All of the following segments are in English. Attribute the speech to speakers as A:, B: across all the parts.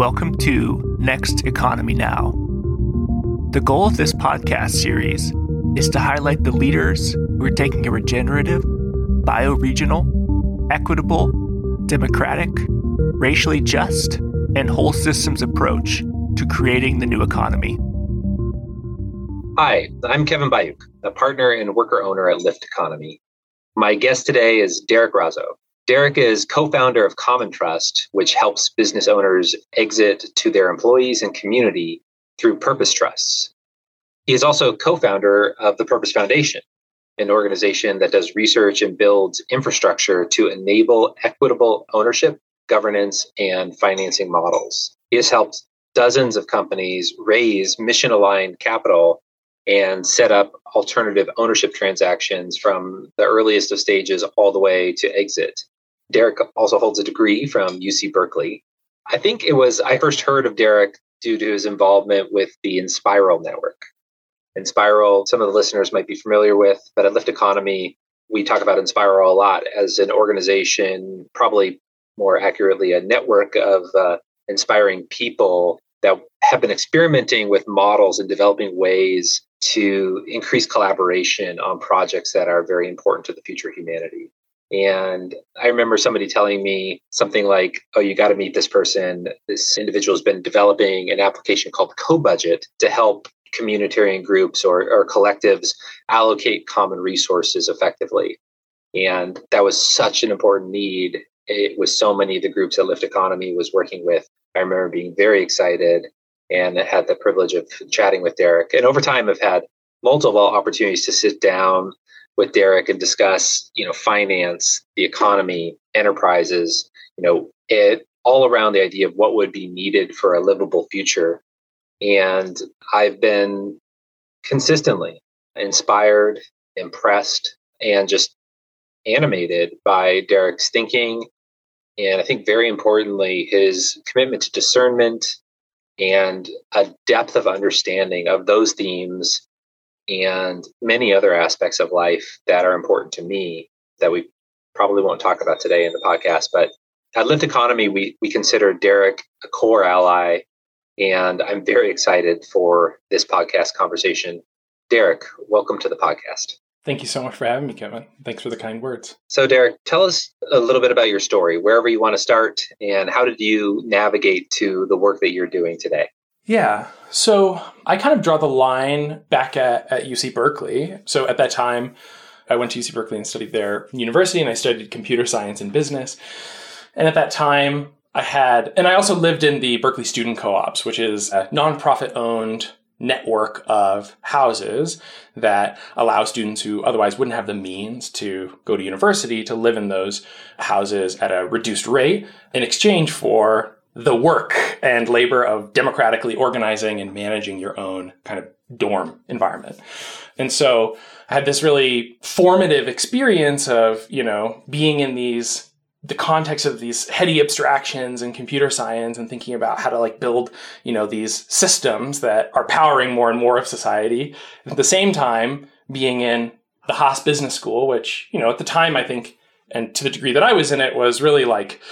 A: Welcome to Next Economy Now. The goal of this podcast series is to highlight the leaders who are taking a regenerative, bioregional, equitable, democratic, racially just, and whole systems approach to creating the new economy.
B: Hi, I'm Kevin Bayuk, a partner and worker owner at Lift Economy. My guest today is Derek Razo. Derek is co founder of Common Trust, which helps business owners exit to their employees and community through purpose trusts. He is also co founder of the Purpose Foundation, an organization that does research and builds infrastructure to enable equitable ownership, governance, and financing models. He has helped dozens of companies raise mission aligned capital and set up alternative ownership transactions from the earliest of stages all the way to exit. Derek also holds a degree from UC Berkeley. I think it was, I first heard of Derek due to his involvement with the Enspiral network. Enspiral, some of the listeners might be familiar with, but at Lift Economy, we talk about Enspiral a lot as an organization, probably more accurately, a network of uh, inspiring people that have been experimenting with models and developing ways to increase collaboration on projects that are very important to the future of humanity. And I remember somebody telling me something like, oh, you got to meet this person. This individual has been developing an application called CoBudget to help communitarian groups or, or collectives allocate common resources effectively. And that was such an important need. It was so many of the groups that Lift Economy was working with. I remember being very excited and had the privilege of chatting with Derek. And over time, I've had multiple opportunities to sit down with Derek and discuss, you know, finance, the economy, enterprises, you know, it all around the idea of what would be needed for a livable future. And I've been consistently inspired, impressed, and just animated by Derek's thinking. And I think very importantly, his commitment to discernment and a depth of understanding of those themes and many other aspects of life that are important to me that we probably won't talk about today in the podcast. But at Lift Economy, we, we consider Derek a core ally, and I'm very excited for this podcast conversation. Derek, welcome to the podcast.
C: Thank you so much for having me, Kevin. Thanks for the kind words.
B: So, Derek, tell us a little bit about your story, wherever you want to start, and how did you navigate to the work that you're doing today?
C: Yeah. So I kind of draw the line back at, at UC Berkeley. So at that time, I went to UC Berkeley and studied there university, and I studied computer science and business. And at that time, I had, and I also lived in the Berkeley Student Co ops, which is a nonprofit owned network of houses that allow students who otherwise wouldn't have the means to go to university to live in those houses at a reduced rate in exchange for the work and labor of democratically organizing and managing your own kind of dorm environment. And so I had this really formative experience of, you know, being in these the context of these heady abstractions and computer science and thinking about how to like build, you know, these systems that are powering more and more of society. At the same time, being in the Haas Business School, which, you know, at the time I think, and to the degree that I was in it, was really like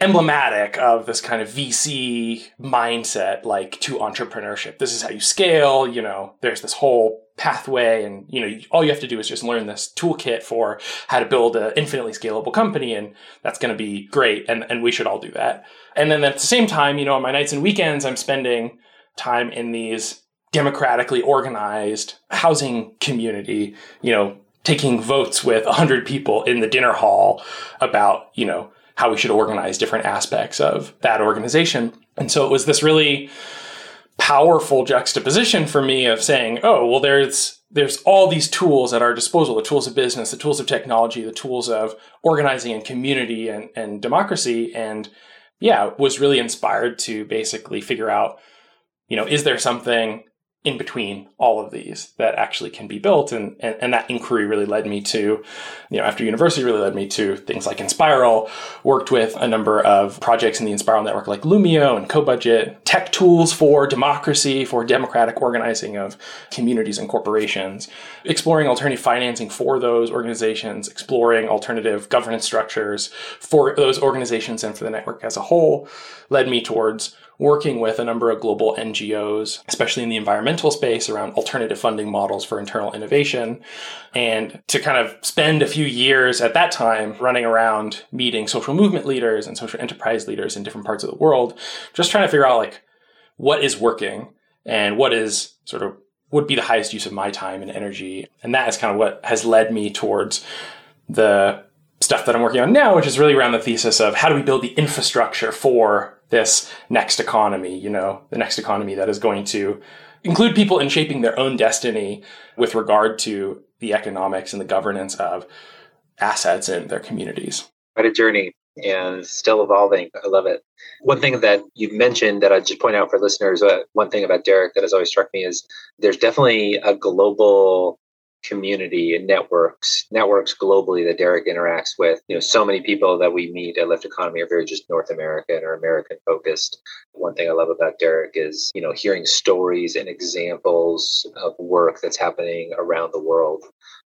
C: emblematic of this kind of VC mindset, like to entrepreneurship. This is how you scale. You know, there's this whole pathway, and you know, all you have to do is just learn this toolkit for how to build an infinitely scalable company, and that's going to be great. And and we should all do that. And then at the same time, you know, on my nights and weekends, I'm spending time in these democratically organized housing community. You know, taking votes with 100 people in the dinner hall about, you know, how we should organize different aspects of that organization. And so it was this really powerful juxtaposition for me of saying, oh, well, there's there's all these tools at our disposal, the tools of business, the tools of technology, the tools of organizing and community and, and democracy. And yeah, was really inspired to basically figure out, you know, is there something in between all of these that actually can be built. And, and, and that inquiry really led me to you know after university really led me to things like Enspiral worked with a number of projects in the Enspiral network like Loomio and CoBudget tech tools for democracy for democratic organizing of communities and corporations exploring alternative financing for those organizations exploring alternative governance structures for those organizations and for the network as a whole led me towards working with a number of global NGOs, especially in the environmental space around alternative funding models for internal innovation. And to kind of spend a few years at that time running around meeting social movement leaders and social enterprise leaders in different parts of the world, just trying to figure out like what is working and what is sort of would be the highest use of my time and energy. And that is kind of what has led me towards the stuff that I'm working on now, which is really around the thesis of how do we build the infrastructure for this next economy, you know, the next economy that is going to include people in shaping their own destiny with regard to the economics and the governance of assets in their communities.
B: Quite a journey and still evolving. I love it. One thing that you mentioned that I'd just point out for listeners, uh, one thing about Derek that has always struck me is there's definitely a global community and networks networks globally that Derek interacts with. You know, so many people that we meet at Lift Economy are very just North American or American focused. One thing I love about Derek is, you know, hearing stories and examples of work that's happening around the world.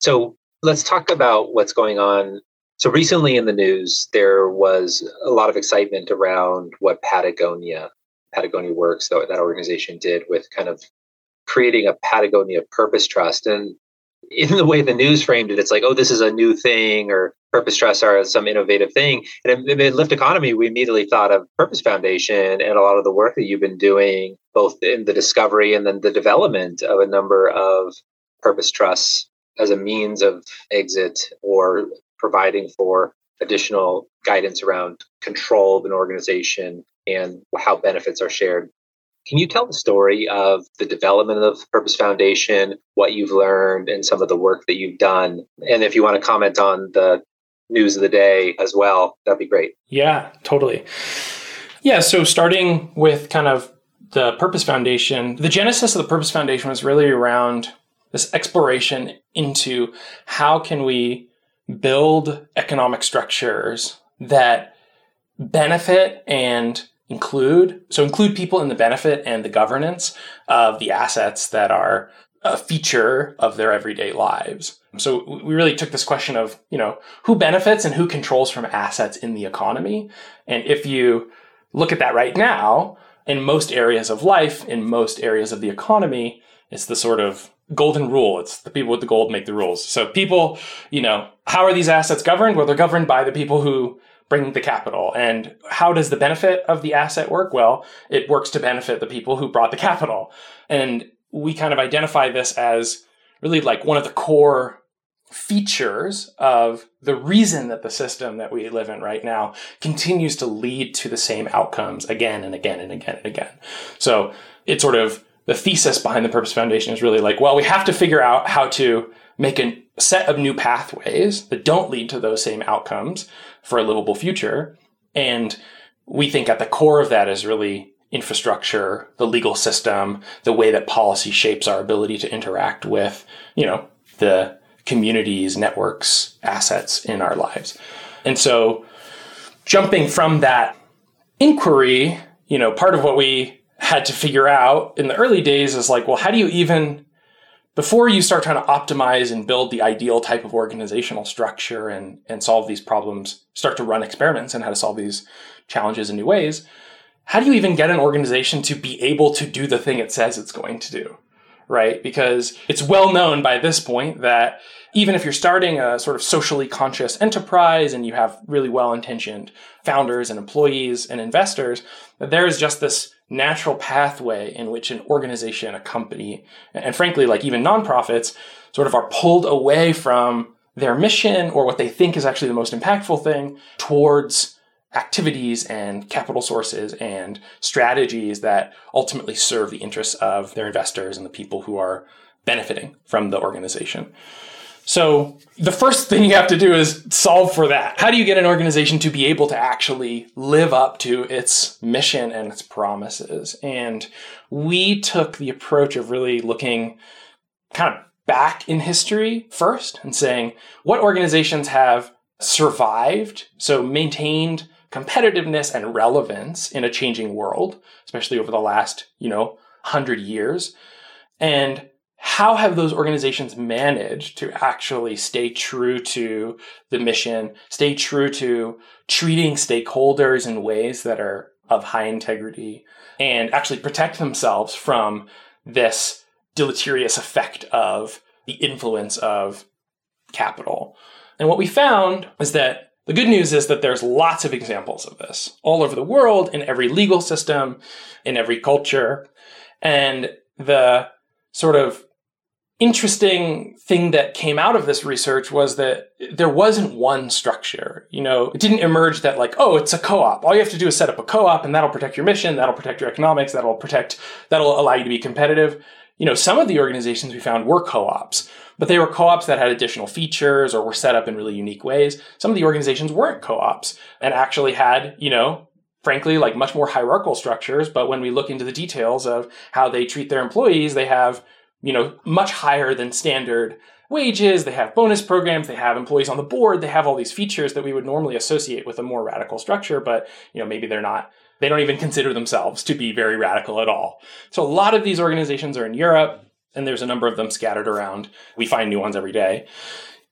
B: So let's talk about what's going on. So recently in the news, there was a lot of excitement around what Patagonia, Patagonia Works, that, that organization did with kind of creating a Patagonia Purpose Trust. And in the way the news framed it, it's like, oh, this is a new thing, or Purpose trusts are some innovative thing. And in Lift Economy, we immediately thought of Purpose Foundation and a lot of the work that you've been doing, both in the discovery and then the development of a number of Purpose Trusts as a means of exit or providing for additional guidance around control of an organization and how benefits are shared can you tell the story of the development of the Purpose Foundation, what you've learned, and some of the work that you've done? And if you want to comment on the news of the day as well, that'd be great.
C: Yeah, totally. Yeah, so starting with kind of the Purpose Foundation, the genesis of the Purpose Foundation was really around this exploration into how can we build economic structures that benefit and include. So include people in the benefit and the governance of the assets that are a feature of their everyday lives. So we really took this question of, you know, who benefits and who controls from assets in the economy. And if you look at that right now, in most areas of life, in most areas of the economy, it's the sort of golden rule. It's the people with the gold make the rules. So people, you know, how are these assets governed? Well, they're governed by the people who bring the capital. And how does the benefit of the asset work? Well, it works to benefit the people who brought the capital. And we kind of identify this as really like one of the core features of the reason that the system that we live in right now continues to lead to the same outcomes again and again and again and again. So it's sort of the thesis behind the Purpose Foundation is really like, well, we have to figure out how to make a set of new pathways that don't lead to those same outcomes for a livable future. And we think at the core of that is really infrastructure, the legal system, the way that policy shapes our ability to interact with, you know, the communities, networks, assets in our lives. And so jumping from that inquiry, you know, part of what we had to figure out in the early days is like, well, how do you even before you start trying to optimize and build the ideal type of organizational structure and, and solve these problems, start to run experiments and how to solve these challenges in new ways, how do you even get an organization to be able to do the thing it says it's going to do? Right? Because it's well known by this point that even if you're starting a sort of socially conscious enterprise and you have really well intentioned founders and employees and investors, that there is just this natural pathway in which an organization, a company, and frankly, like even nonprofits, sort of are pulled away from their mission or what they think is actually the most impactful thing towards activities and capital sources and strategies that ultimately serve the interests of their investors and the people who are benefiting from the organization. So the first thing you have to do is solve for that. How do you get an organization to be able to actually live up to its mission and its promises? And we took the approach of really looking kind of back in history first and saying what organizations have survived, so maintained competitiveness and relevance in a changing world, especially over the last, you know, 100 years. And how have those organizations managed to actually stay true to the mission, stay true to treating stakeholders in ways that are of high integrity and actually protect themselves from this deleterious effect of the influence of capital. And what we found is that the good news is that there's lots of examples of this all over the world, in every legal system, in every culture. And the sort of interesting thing that came out of this research was that there wasn't one structure. You know, it didn't emerge that like, oh, it's a co-op. All you have to do is set up a co-op and that'll protect your mission, that'll protect your economics, that'll protect, that'll allow you to be competitive. You know, some of the organizations we found were co-ops, but they were co-ops that had additional features or were set up in really unique ways. Some of the organizations weren't co-ops and actually had, you know, frankly, like much more hierarchical structures. But when we look into the details of how they treat their employees, they have you know, much higher than standard wages. They have bonus programs. They have employees on the board. They have all these features that we would normally associate with a more radical structure, but, you know, maybe they're not, they don't even consider themselves to be very radical at all. So a lot of these organizations are in Europe and there's a number of them scattered around. We find new ones every day.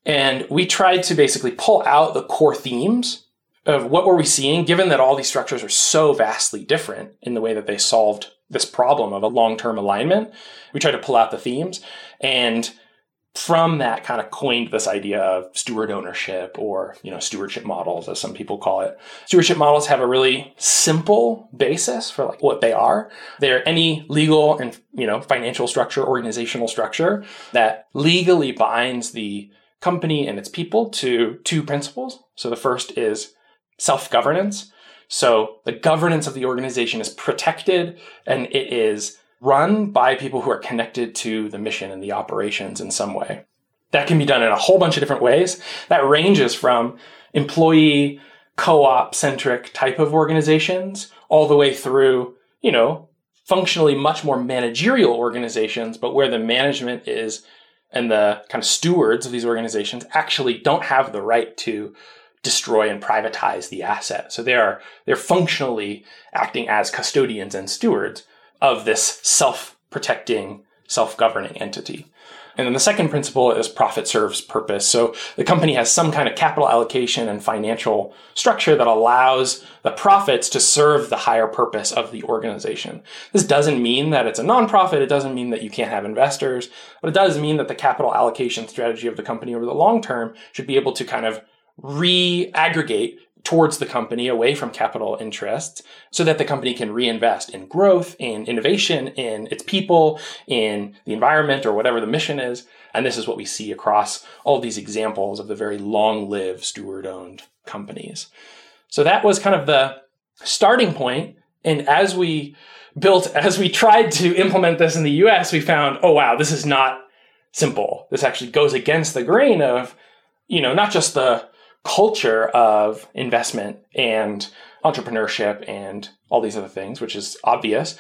C: And we tried to basically pull out the core themes of what were we seeing, given that all these structures are so vastly different in the way that they solved this problem of a long-term alignment. We tried to pull out the themes. And from that kind of coined this idea of steward ownership or you know stewardship models as some people call it. Stewardship models have a really simple basis for like what they are. They're any legal and you know financial structure organizational structure that legally binds the company and its people to two principles. So the first is self-governance so the governance of the organization is protected and it is run by people who are connected to the mission and the operations in some way. That can be done in a whole bunch of different ways. That ranges from employee co-op centric type of organizations all the way through, you know, functionally much more managerial organizations, but where the management is and the kind of stewards of these organizations actually don't have the right to destroy and privatize the asset. So they are they're functionally acting as custodians and stewards of this self-protecting, self-governing entity. And then the second principle is profit serves purpose. So the company has some kind of capital allocation and financial structure that allows the profits to serve the higher purpose of the organization. This doesn't mean that it's a nonprofit. It doesn't mean that you can't have investors, but it does mean that the capital allocation strategy of the company over the long term should be able to kind of re-aggregate towards the company away from capital interests so that the company can reinvest in growth, in innovation, in its people, in the environment or whatever the mission is. And this is what we see across all these examples of the very long lived steward owned companies. So that was kind of the starting point. And as we built, as we tried to implement this in the US, we found, oh wow, this is not simple. This actually goes against the grain of, you know, not just the culture of investment and entrepreneurship and all these other things, which is obvious.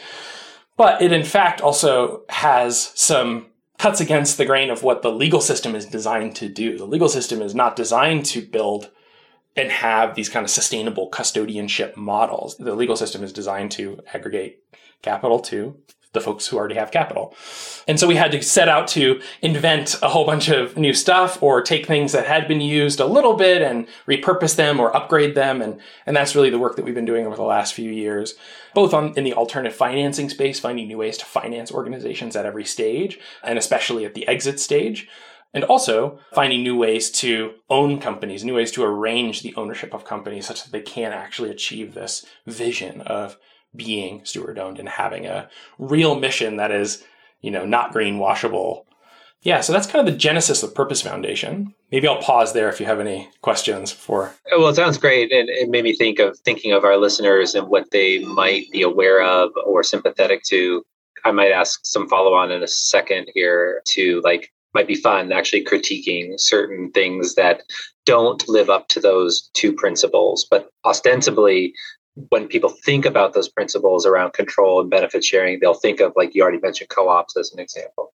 C: But it in fact also has some cuts against the grain of what the legal system is designed to do. The legal system is not designed to build and have these kind of sustainable custodianship models. The legal system is designed to aggregate capital to the folks who already have capital. And so we had to set out to invent a whole bunch of new stuff or take things that had been used a little bit and repurpose them or upgrade them. And, and that's really the work that we've been doing over the last few years, both on, in the alternative financing space, finding new ways to finance organizations at every stage, and especially at the exit stage. And also finding new ways to own companies, new ways to arrange the ownership of companies such that they can actually achieve this vision of being steward owned and having a real mission that is, you know, not greenwashable. Yeah, so that's kind of the genesis of Purpose Foundation. Maybe I'll pause there if you have any questions for.
B: Well, it sounds great, and it made me think of thinking of our listeners and what they might be aware of or sympathetic to. I might ask some follow on in a second here to like might be fun actually critiquing certain things that don't live up to those two principles, but ostensibly when people think about those principles around control and benefit sharing, they'll think of, like you already mentioned, co ops as an example.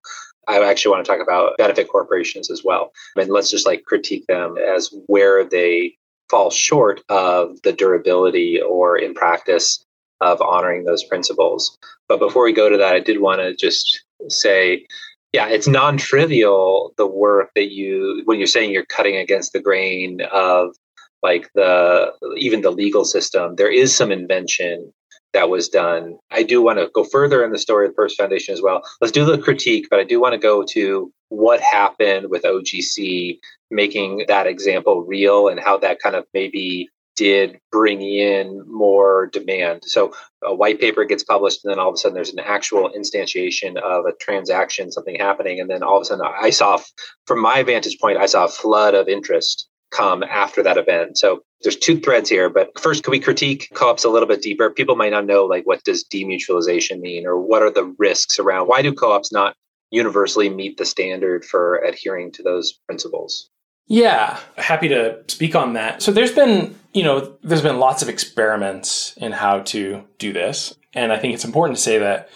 B: I actually want to talk about benefit corporations as well. And let's just like critique them as where they fall short of the durability or in practice of honoring those principles. But before we go to that, I did want to just say, yeah, it's non trivial the work that you, when you're saying you're cutting against the grain of like the even the legal system there is some invention that was done. I do want to go further in the story of the Purpose Foundation as well. Let's do the critique, but I do want to go to what happened with OGC making that example real and how that kind of maybe did bring in more demand. So a white paper gets published, and then all of a sudden there's an actual instantiation of a transaction, something happening, and then all of a sudden I saw, from my vantage point, I saw a flood of interest come after that event. So there's two threads here, but first, can we critique co-ops a little bit deeper? People might not know like what does demutualization mean, or what are the risks around? Why do co-ops not universally meet the standard for adhering to those principles?
C: Yeah, happy to speak on that. So there's been, you know, there's been lots of experiments in how to do this. And I think it's important to say that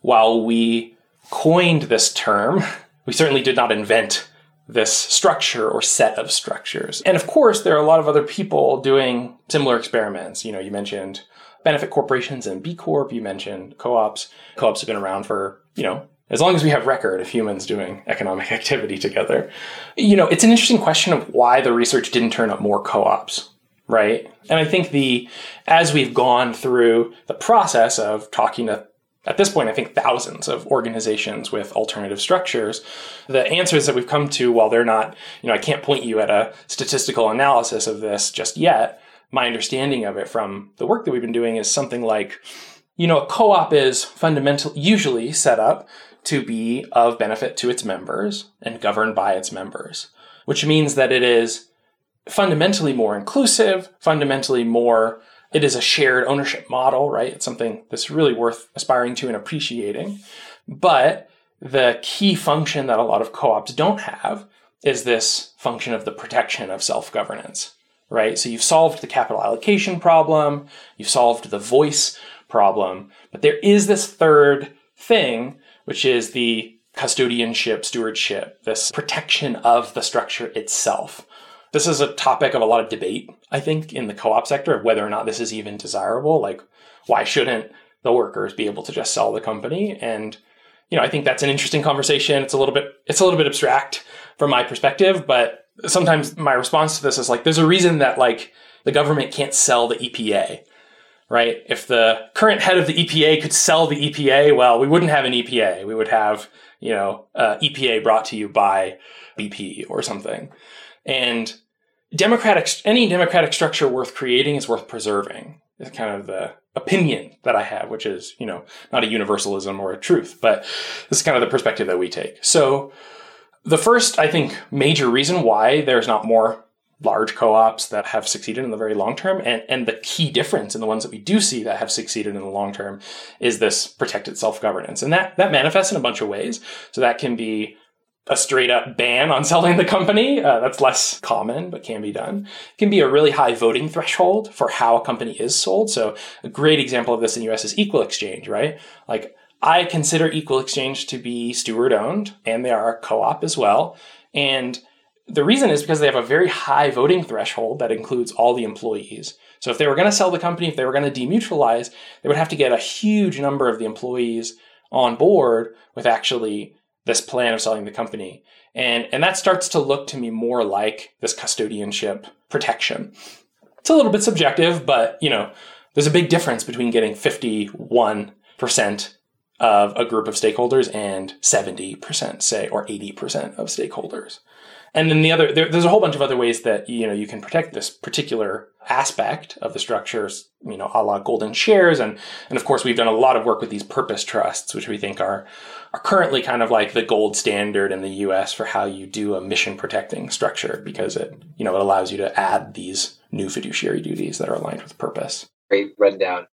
C: while we coined this term, we certainly did not invent this structure or set of structures. And of course, there are a lot of other people doing similar experiments. You know, you mentioned benefit corporations and B Corp, you mentioned co-ops. Co-ops have been around for, you know, as long as we have record of humans doing economic activity together. You know, it's an interesting question of why the research didn't turn up more co-ops, right? And I think the as we've gone through the process of talking to at this point, I think thousands of organizations with alternative structures. The answers that we've come to, while they're not, you know, I can't point you at a statistical analysis of this just yet. My understanding of it from the work that we've been doing is something like, you know, a co-op is fundamental, usually set up to be of benefit to its members and governed by its members, which means that it is fundamentally more inclusive, fundamentally more, it is a shared ownership model, right? It's something that's really worth aspiring to and appreciating. But the key function that a lot of co ops don't have is this function of the protection of self governance, right? So you've solved the capital allocation problem, you've solved the voice problem, but there is this third thing which is the custodianship, stewardship, this protection of the structure itself. This is a topic of a lot of debate, I think, in the co op sector of whether or not this is even desirable. Like, why shouldn't the workers be able to just sell the company? And, you know, I think that's an interesting conversation. It's a little bit, it's a little bit abstract from my perspective, but sometimes my response to this is like, there's a reason that like the government can't sell the EPA right? If the current head of the EPA could sell the EPA, well, we wouldn't have an EPA. We would have, you know, uh, EPA brought to you by BP or something. And democratic, any democratic structure worth creating is worth preserving. Is kind of the opinion that I have, which is, you know, not a universalism or a truth, but this is kind of the perspective that we take. So the first, I think, major reason why there's not more large co-ops that have succeeded in the very long term. And, and the key difference in the ones that we do see that have succeeded in the long term is this protected self-governance. And that, that manifests in a bunch of ways. So that can be a straight up ban on selling the company. Uh, that's less common, but can be done. It can be a really high voting threshold for how a company is sold. So a great example of this in the US is Equal Exchange, right? Like I consider Equal Exchange to be steward owned and they are a co-op as well. And the reason is because they have a very high voting threshold that includes all the employees. So if they were going to sell the company, if they were going to demutualize, they would have to get a huge number of the employees on board with actually this plan of selling the company. And, and that starts to look to me more like this custodianship protection. It's a little bit subjective, but you know, there's a big difference between getting 51% of a group of stakeholders and 70%, say, or 80% of stakeholders. And then the other, there, there's a whole bunch of other ways that, you know, you can protect this particular aspect of the structures, you know, a la golden shares. And, and of course, we've done a lot of work with these purpose trusts, which we think are, are currently kind of like the gold standard in the US for how you do a mission protecting structure because it, you know, it allows you to add these new fiduciary duties that are aligned with purpose.
B: Great rundown.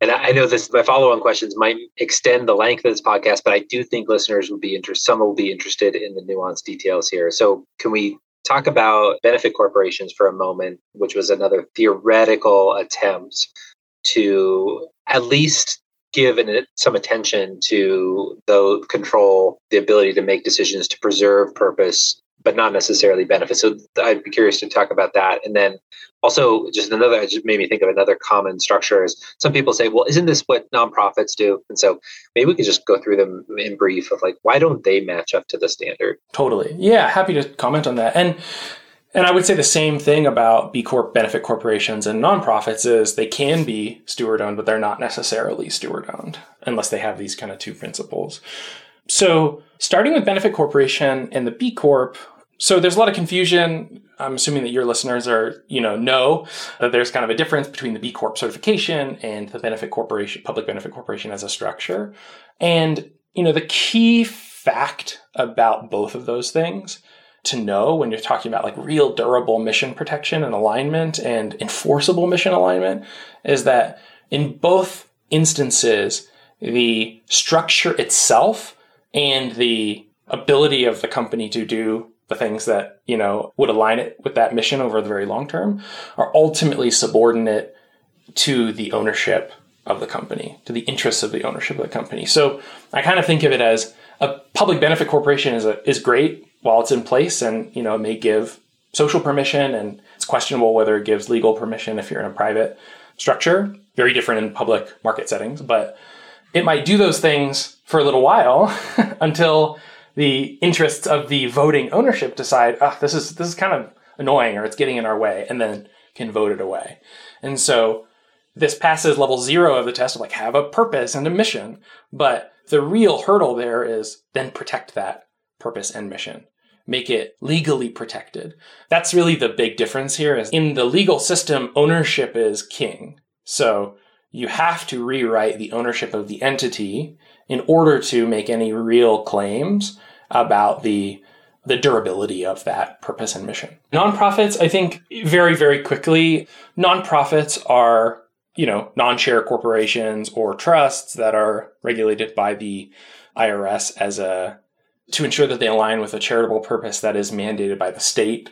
B: And I know this my follow-on questions might extend the length of this podcast, but I do think listeners will be interested. Some will be interested in the nuanced details here. So can we talk about benefit corporations for a moment, which was another theoretical attempt to at least give an, some attention to the control, the ability to make decisions to preserve purpose but not necessarily benefit. So I'd be curious to talk about that. And then also just another, just made me think of another common structure is some people say, well, isn't this what nonprofits do? And so maybe we could just go through them in brief of like, why don't they match up to the standard?
C: Totally. Yeah. Happy to comment on that. And, And I would say the same thing about B Corp benefit corporations and nonprofits is they can be steward owned, but they're not necessarily steward owned unless they have these kind of two principles. So starting with benefit corporation and the B Corp, so there's a lot of confusion. I'm assuming that your listeners are, you know, know that there's kind of a difference between the B Corp certification and the benefit corporation, public benefit corporation as a structure. And, you know, the key fact about both of those things to know when you're talking about like real durable mission protection and alignment and enforceable mission alignment is that in both instances, the structure itself and the ability of the company to do the things that, you know, would align it with that mission over the very long term are ultimately subordinate to the ownership of the company, to the interests of the ownership of the company. So I kind of think of it as a public benefit corporation is a, is great while it's in place and, you know, it may give social permission and it's questionable whether it gives legal permission if you're in a private structure. Very different in public market settings, but it might do those things for a little while until the interests of the voting ownership decide, oh, this is this is kind of annoying or it's getting in our way, and then can vote it away. And so this passes level zero of the test of like have a purpose and a mission. But the real hurdle there is then protect that purpose and mission. Make it legally protected. That's really the big difference here is in the legal system, ownership is king. So you have to rewrite the ownership of the entity in order to make any real claims about the the durability of that purpose and mission. Nonprofits, I think very, very quickly, nonprofits are, you know, non-share corporations or trusts that are regulated by the IRS as a to ensure that they align with a charitable purpose that is mandated by the state.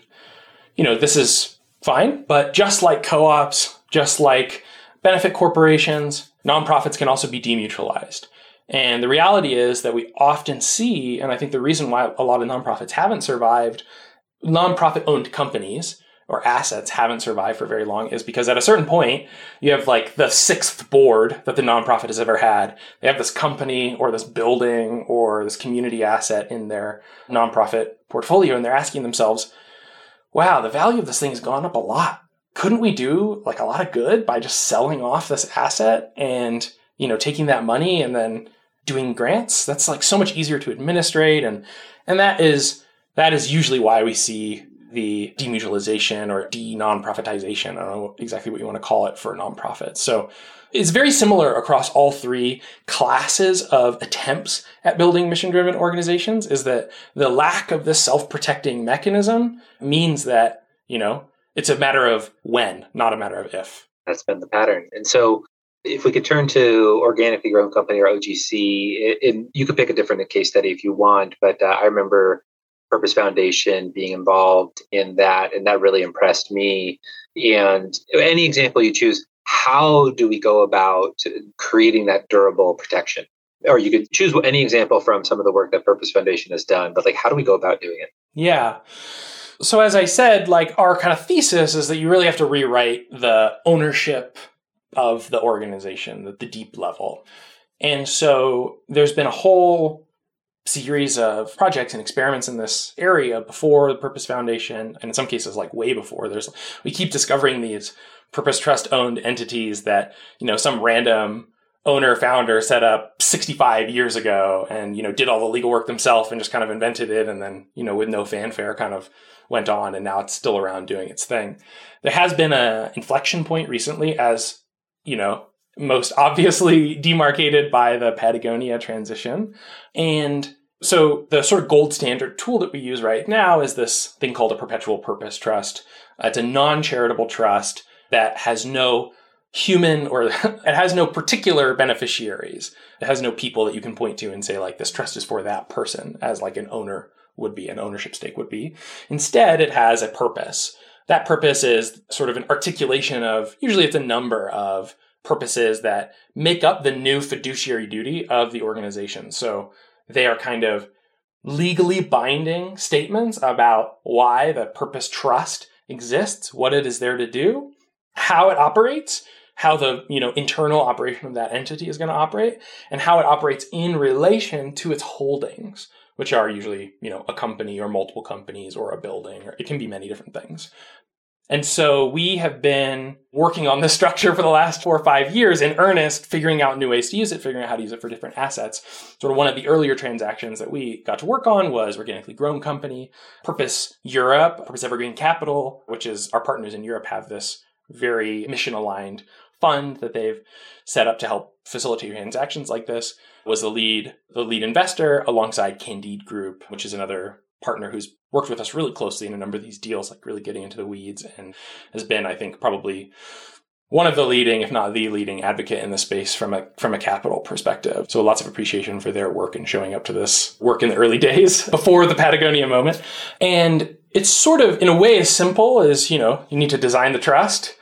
C: You know, this is fine, but just like co-ops, just like benefit corporations, nonprofits can also be demutualized. And the reality is that we often see, and I think the reason why a lot of nonprofits haven't survived, nonprofit owned companies or assets haven't survived for very long is because at a certain point, you have like the sixth board that the nonprofit has ever had. They have this company or this building or this community asset in their nonprofit portfolio, and they're asking themselves, wow, the value of this thing has gone up a lot. Couldn't we do like a lot of good by just selling off this asset and, you know, taking that money and then doing grants. That's like so much easier to administrate and and that is that is usually why we see the demutualization or de-non-profitization. I don't know exactly what you want to call it for nonprofits. So it's very similar across all three classes of attempts at building mission-driven organizations is that the lack of this self-protecting mechanism means that, you know, it's a matter of when, not a matter of if.
B: That's been the pattern. And so if we could turn to organically grown company or OGC, and you could pick a different case study if you want, but uh, I remember Purpose Foundation being involved in that, and that really impressed me. And any example you choose, how do we go about creating that durable protection? Or you could choose any example from some of the work that Purpose Foundation has done, but like, how do we go about doing it?
C: Yeah. So as I said, like our kind of thesis is that you really have to rewrite the ownership of the organization, the, the deep level. And so there's been a whole series of projects and experiments in this area before the Purpose Foundation, and in some cases, like way before. There's we keep discovering these Purpose Trust owned entities that you know some random owner founder set up 65 years ago and you know did all the legal work themselves and just kind of invented it and then you know with no fanfare kind of went on and now it's still around doing its thing there has been a inflection point recently as you know, most obviously demarcated by the Patagonia transition. And so the sort of gold standard tool that we use right now is this thing called a perpetual purpose trust. It's a non-charitable trust that has no human or it has no particular beneficiaries. It has no people that you can point to and say like this trust is for that person as like an owner would be, an ownership stake would be. Instead, it has a purpose that purpose is sort of an articulation of usually it's a number of purposes that make up the new fiduciary duty of the organization. So they are kind of legally binding statements about why the purpose trust exists, what it is there to do, how it operates, how the you know internal operation of that entity is going to operate, and how it operates in relation to its holdings which are usually, you know, a company or multiple companies or a building, or it can be many different things. And so we have been working on this structure for the last four or five years in earnest, figuring out new ways to use it, figuring out how to use it for different assets. Sort of one of the earlier transactions that we got to work on was Organically Grown Company, Purpose Europe, Purpose Evergreen Capital, which is our partners in Europe have this very mission aligned fund that they've set up to help facilitate transactions like this was the lead the lead investor alongside Candide Group, which is another partner who's worked with us really closely in a number of these deals, like really getting into the weeds, and has been, I think, probably one of the leading, if not the leading advocate in the space from a from a capital perspective. So lots of appreciation for their work and showing up to this work in the early days before the Patagonia moment. And it's sort of in a way as simple as, you know, you need to design the trust,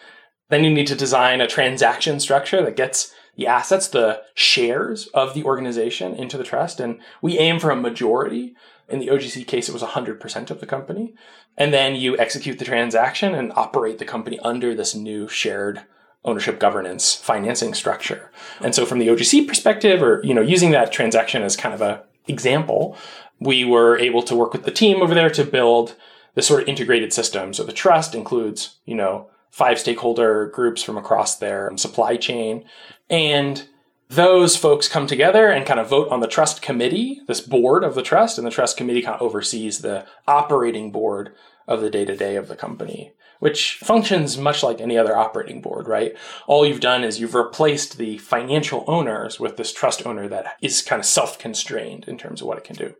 C: then you need to design a transaction structure that gets the assets, the shares of the organization into the trust. And we aim for a majority. In the OGC case, it was 100% of the company. And then you execute the transaction and operate the company under this new shared ownership governance financing structure. And so from the OGC perspective, or, you know, using that transaction as kind of a example, we were able to work with the team over there to build this sort of integrated system. So the trust includes, you know, five stakeholder groups from across their supply chain. And those folks come together and kind of vote on the trust committee, this board of the trust, and the trust committee kind of oversees the operating board of the day to day of the company, which functions much like any other operating board, right? All you've done is you've replaced the financial owners with this trust owner that is kind of self constrained in terms of what it can do.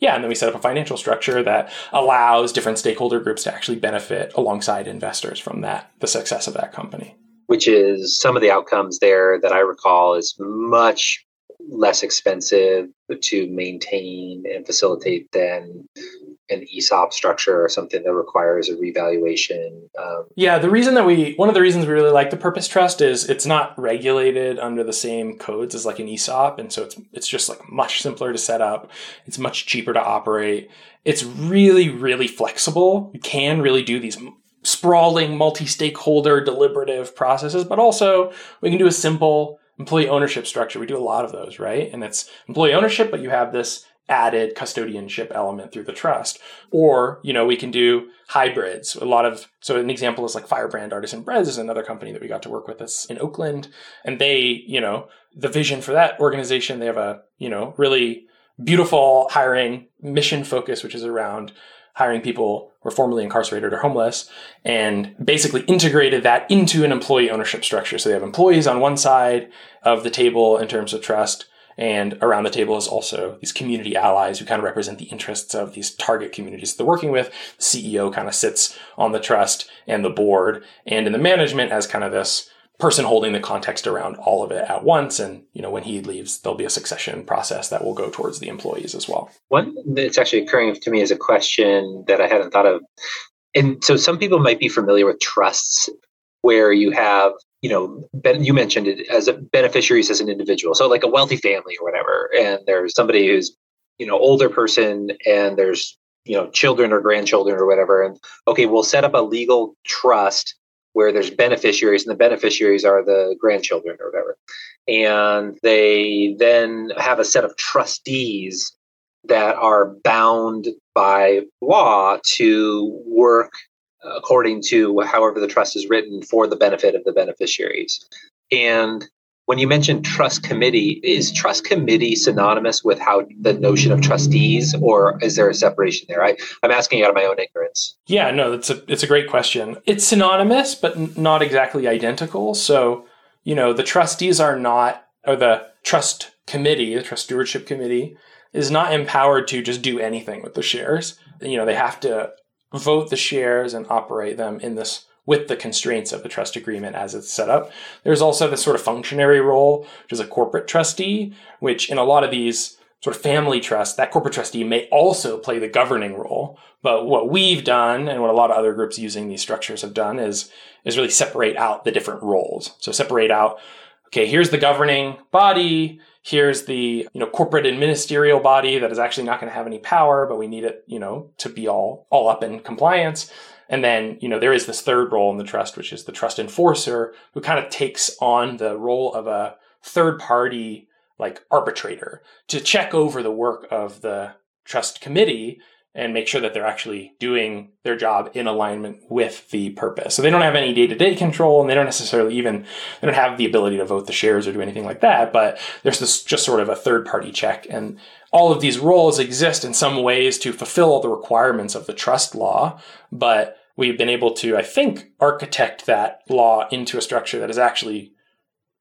C: Yeah, and then we set up a financial structure that allows different stakeholder groups to actually benefit alongside investors from that, the success of that company.
B: Which is some of the outcomes there that I recall is much less expensive to maintain and facilitate than an ESOP structure or something that requires a revaluation.
C: Um, yeah, the reason that we, one of the reasons we really like the Purpose Trust is it's not regulated under the same codes as like an ESOP, and so it's it's just like much simpler to set up. It's much cheaper to operate. It's really really flexible. You can really do these sprawling multi-stakeholder deliberative processes, but also we can do a simple employee ownership structure. We do a lot of those, right? And it's employee ownership, but you have this added custodianship element through the trust. Or, you know, we can do hybrids. A lot of, so an example is like Firebrand Artisan Breads is another company that we got to work with us in Oakland. And they, you know, the vision for that organization, they have a, you know, really beautiful hiring mission focus, which is around hiring people who are formerly incarcerated or homeless and basically integrated that into an employee ownership structure. So they have employees on one side of the table in terms of trust and around the table is also these community allies who kind of represent the interests of these target communities they're working with. The CEO kind of sits on the trust and the board and in the management as kind of this person holding the context around all of it at once. And, you know, when he leaves, there'll be a succession process that will go towards the employees as well.
B: One that's actually occurring to me is a question that I hadn't thought of. And so some people might be familiar with trusts where you have you know, ben, you mentioned it as a beneficiaries as an individual. So like a wealthy family or whatever, and there's somebody who's, you know, older person and there's, you know, children or grandchildren or whatever. And okay, we'll set up a legal trust where there's beneficiaries and the beneficiaries are the grandchildren or whatever. And they then have a set of trustees that are bound by law to work according to however the trust is written for the benefit of the beneficiaries. And when you mentioned trust committee, is trust committee synonymous with how the notion of trustees, or is there a separation there? I, I'm asking out of my own ignorance.
C: Yeah, no, that's a it's a great question. It's synonymous, but not exactly identical. So, you know, the trustees are not, or the trust committee, the trust stewardship committee, is not empowered to just do anything with the shares. You know, they have to vote the shares and operate them in this with the constraints of the trust agreement as it's set up. There's also this sort of functionary role, which is a corporate trustee, which in a lot of these sort of family trusts, that corporate trustee may also play the governing role. But what we've done and what a lot of other groups using these structures have done is, is really separate out the different roles. So separate out, okay, here's the governing body, here's the you know corporate and ministerial body that is actually not going to have any power but we need it you know to be all all up in compliance and then you know there is this third role in the trust which is the trust enforcer who kind of takes on the role of a third party like arbitrator to check over the work of the trust committee and make sure that they're actually doing their job in alignment with the purpose. So they don't have any day-to-day control and they don't necessarily even they don't have the ability to vote the shares or do anything like that, but there's this just sort of a third-party check and all of these roles exist in some ways to fulfill the requirements of the trust law, but we've been able to I think architect that law into a structure that is actually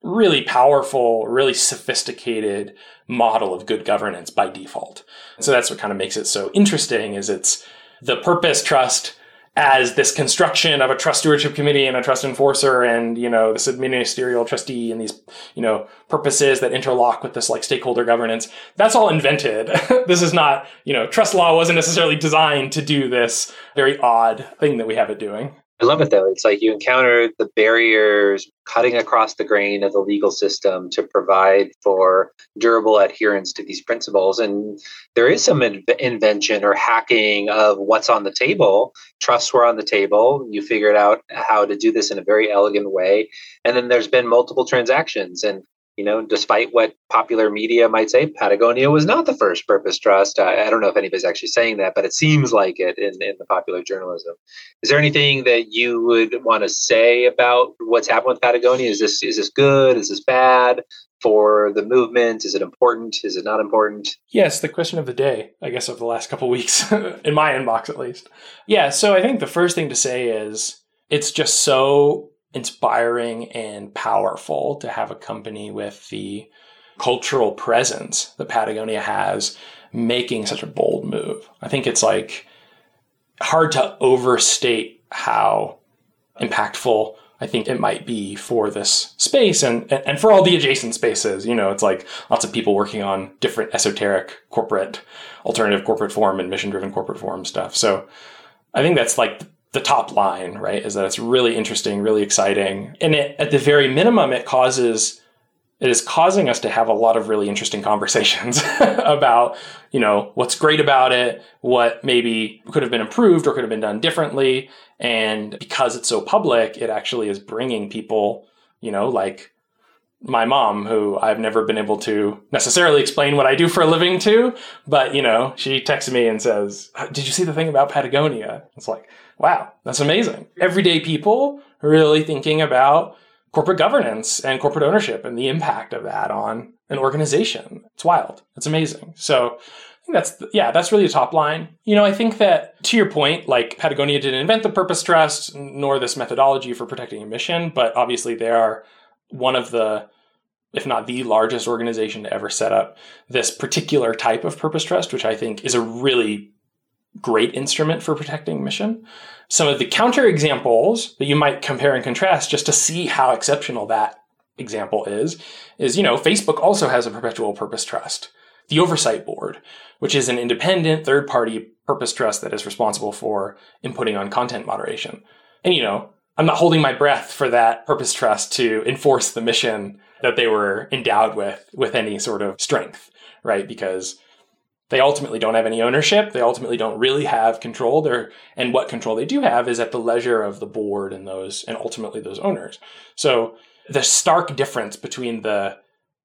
C: really powerful, really sophisticated model of good governance by default. So that's what kind of makes it so interesting is it's the purpose trust as this construction of a trust stewardship committee and a trust enforcer and you know this ministerial trustee and these you know purposes that interlock with this like stakeholder governance. That's all invented. This is not you know trust law wasn't necessarily designed to do this very odd thing that we have it doing
B: I love it though. It's like you encounter the barriers cutting across the grain of the legal system to provide for durable adherence to these principles. And there is some in- invention or hacking of what's on the table. Trusts were on the table. You figured out how to do this in a very elegant way. And then there's been multiple transactions. And you know, despite what popular media might say, Patagonia was not the first purpose trust. I, I, don't know if anybody's actually saying that, but it seems like it in, in the popular journalism. Is there anything that you would want to say about what's happened with Patagonia? Is this is this good? Is this bad? For the movement, is it important? Is it not important?
C: Yes, the question of the day, I guess, of the last couple weeks, in my inbox at least. Yeah, so I think the first thing to say is it's just so inspiring and powerful to have a company with the cultural presence that Patagonia has making such a bold move. I think it's like hard to overstate how impactful I think it might be for this space and, and for all the adjacent spaces. You know, it's like lots of people working on different esoteric corporate, alternative corporate form and mission driven corporate form stuff. So I think that's like the top line, right? Is that it's really interesting, really exciting. And it, at the very minimum, it causes, it is causing us to have a lot of really interesting conversations about, you know, what's great about it, what maybe could have been improved or could have been done differently. And because it's so public, it actually is bringing people, you know, like my mom, who I've never been able to necessarily explain what I do for a living to, but you know, she texts me and says, "Did you see the thing about Patagonia?" It's like, wow, that's amazing. Everyday people really thinking about corporate governance and corporate ownership and the impact of that on an organization. It's wild. It's amazing. So I think that's, yeah, that's really the top line. You know, I think that to your point, like Patagonia didn't invent the purpose trust nor this methodology for protecting a mission, but obviously they are one of the if not the largest organization to ever set up this particular type of purpose trust, which I think is a really great instrument for protecting mission. Some of the counter examples that you might compare and contrast just to see how exceptional that example is, is, you know, Facebook also has a perpetual purpose trust. The Oversight Board, which is an independent third party purpose trust that is responsible for inputting on content moderation. And, you know, I'm not holding my breath for that purpose trust to enforce the mission that they were endowed with with any sort of strength, right? Because they ultimately don't have any ownership. They ultimately don't really have control. And what control they do have is at the leisure of the board and those, and ultimately those owners. So the stark difference between the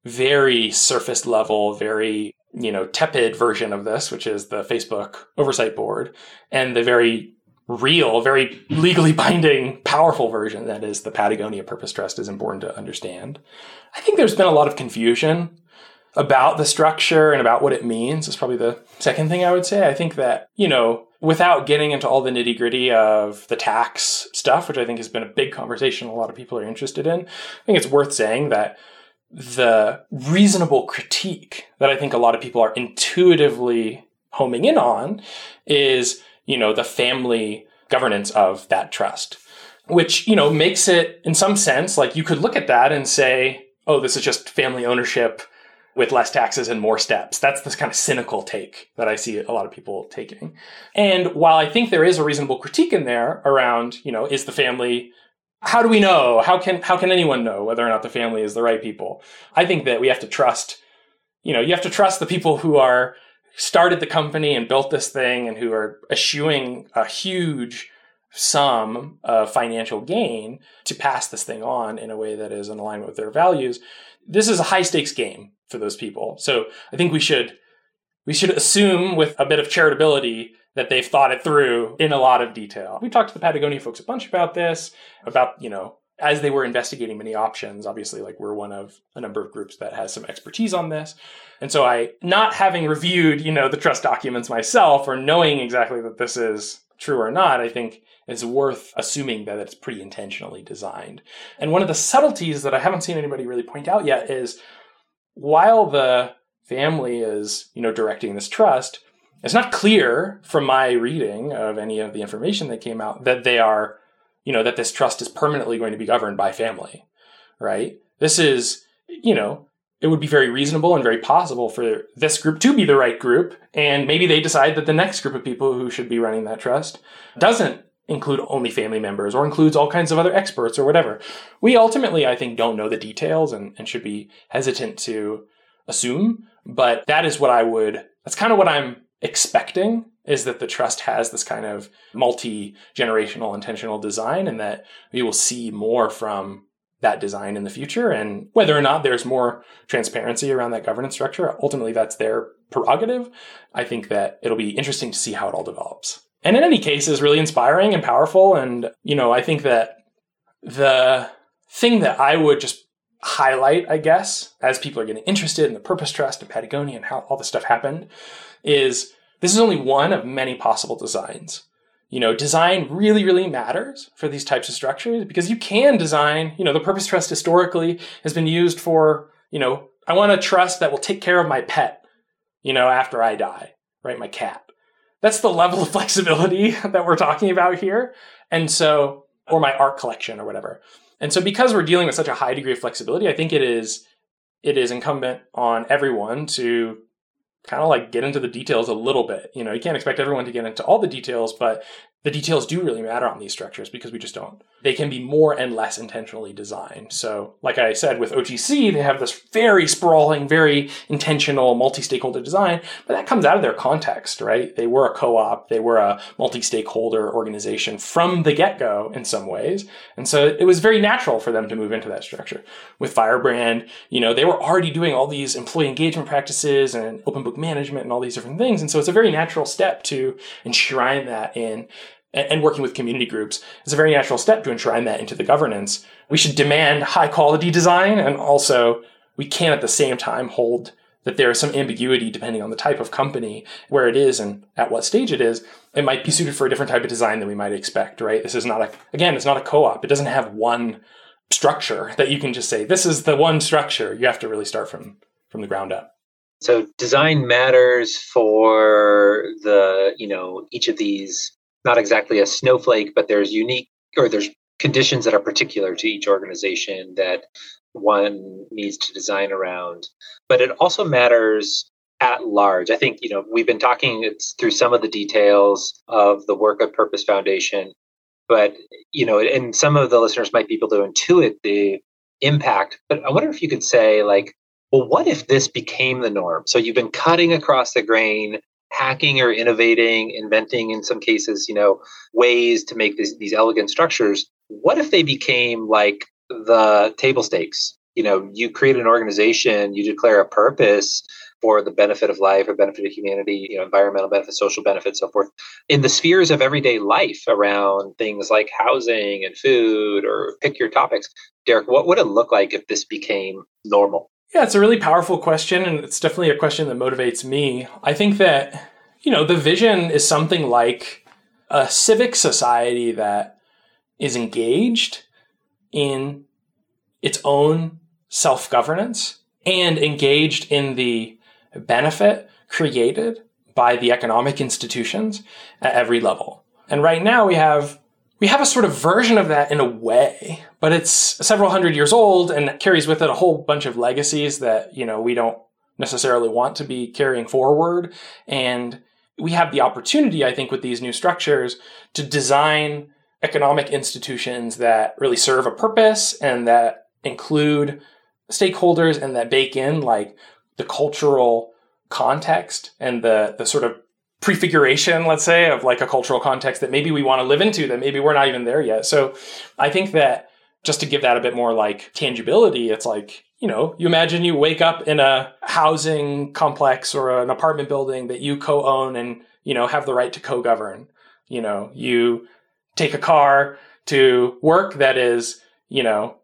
C: very surface level, very, you know, tepid version of this, which is the Facebook oversight board, and the very real, very legally binding, powerful version that is the Patagonia Purpose Trust is important to understand. I think there's been a lot of confusion about the structure and about what it means is probably the second thing I would say. I think that, you know, without getting into all the nitty gritty of the tax stuff, which I think has been a big conversation a lot of people are interested in, I think it's worth saying that the reasonable critique that I think a lot of people are intuitively homing in on is, you know, the family governance of that trust, which, you know, makes it in some sense like you could look at that and say, oh, this is just family ownership with less taxes and more steps. That's this kind of cynical take that I see a lot of people taking. And while I think there is a reasonable critique in there around, you know, is the family how do we know? How can how can anyone know whether or not the family is the right people? I think that we have to trust, you know, you have to trust the people who are started the company and built this thing and who are eschewing a huge sum of financial gain to pass this thing on in a way that is in alignment with their values. This is a high stakes game for those people. So I think we should we should assume with a bit of charitability that they've thought it through in a lot of detail. We talked to the Patagonia folks a bunch about this, about, you know, as they were investigating many options, obviously, like we're one of a number of groups that has some expertise on this. And so I, not having reviewed, you know, the trust documents myself or knowing exactly that this is true or not, I think it's worth assuming that it's pretty intentionally designed. And one of the subtleties that I haven't seen anybody really point out yet is while the family is, you know, directing this trust, it's not clear from my reading of any of the information that came out that they are, you know, that this trust is permanently going to be governed by family, right? This is, you know, it would be very reasonable and very possible for this group to be the right group. And maybe they decide that the next group of people who should be running that trust doesn't include only family members or includes all kinds of other experts or whatever. We ultimately, I think, don't know the details and, and should be hesitant to assume. But that is what I would, that's kind of what I'm expecting is that the trust has this kind of multi generational intentional design and that we will see more from that design in the future. And whether or not there's more transparency around that governance structure, ultimately that's their prerogative. I think that it'll be interesting to see how it all develops. And in any case is really inspiring and powerful. And, you know, I think that the thing that I would just highlight, I guess, as people are getting interested in the Purpose Trust and Patagonia and how all this stuff happened, is this is only one of many possible designs you know, design really, really matters for these types of structures because you can design, you know, the purpose trust historically has been used for, you know, I want a trust that will take care of my pet, you know, after I die, right? My cat. That's the level of flexibility that we're talking about here. And so, or my art collection or whatever. And so because we're dealing with such a high degree of flexibility, I think it is, it is incumbent on everyone to kind of like get into the details a little bit. You know, you can't expect everyone to get into all the details, but the details do really matter on these structures because we just don't. They can be more and less intentionally designed. So, like I said, with OGC, they have this very sprawling, very intentional multi stakeholder design, but that comes out of their context, right? They were a co op, they were a multi stakeholder organization from the get go in some ways. And so it was very natural for them to move into that structure. With Firebrand, you know, they were already doing all these employee engagement practices and open book management and all these different things. And so it's a very natural step to enshrine that in and working with community groups is a very natural step to enshrine that into the governance. We should demand high quality design and also we can at the same time hold that there is some ambiguity depending on the type of company, where it is and at what stage it is. It might be suited for a different type of design than we might expect, right? This is not a, again, it's not a co-op. It doesn't have one structure that you can just say, this is the one structure. You have to really start from, from the ground up.
B: So design matters for the, you know, each of these not exactly a snowflake, but there's unique or there's conditions that are particular to each organization that one needs to design around. But it also matters at large. I think, you know, we've been talking through some of the details of the work of Purpose Foundation, but, you know, and some of the listeners might be able to intuit the impact. But I wonder if you could say, like, well, what if this became the norm? So you've been cutting across the grain hacking or innovating, inventing in some cases, you know, ways to make these, these elegant structures. What if they became like the table stakes? You know, you create an organization, you declare a purpose for the benefit of life or benefit of humanity, you know, environmental benefit, social benefit, so forth, in the spheres of everyday life around things like housing and food or pick your topics. Derek, what would it look like if this became normal?
C: Yeah, it's a really powerful question, and it's definitely a question that motivates me. I think that, you know, the vision is something like a civic society that is engaged in its own self governance and engaged in the benefit created by the economic institutions at every level. And right now we have we have a sort of version of that in a way, but it's several hundred years old and carries with it a whole bunch of legacies that, you know, we don't necessarily want to be carrying forward. And we have the opportunity, I think, with these new structures to design economic institutions that really serve a purpose and that include stakeholders and that bake in like the cultural context and the the sort of prefiguration, let's say, of like a cultural context that maybe we want to live into that maybe we're not even there yet. So I think that just to give that a bit more like tangibility, it's like you know, you imagine you wake up in a housing complex or an apartment building that you co-own and, you know, have the right to co-govern. You know, you take a car to work that is, you know,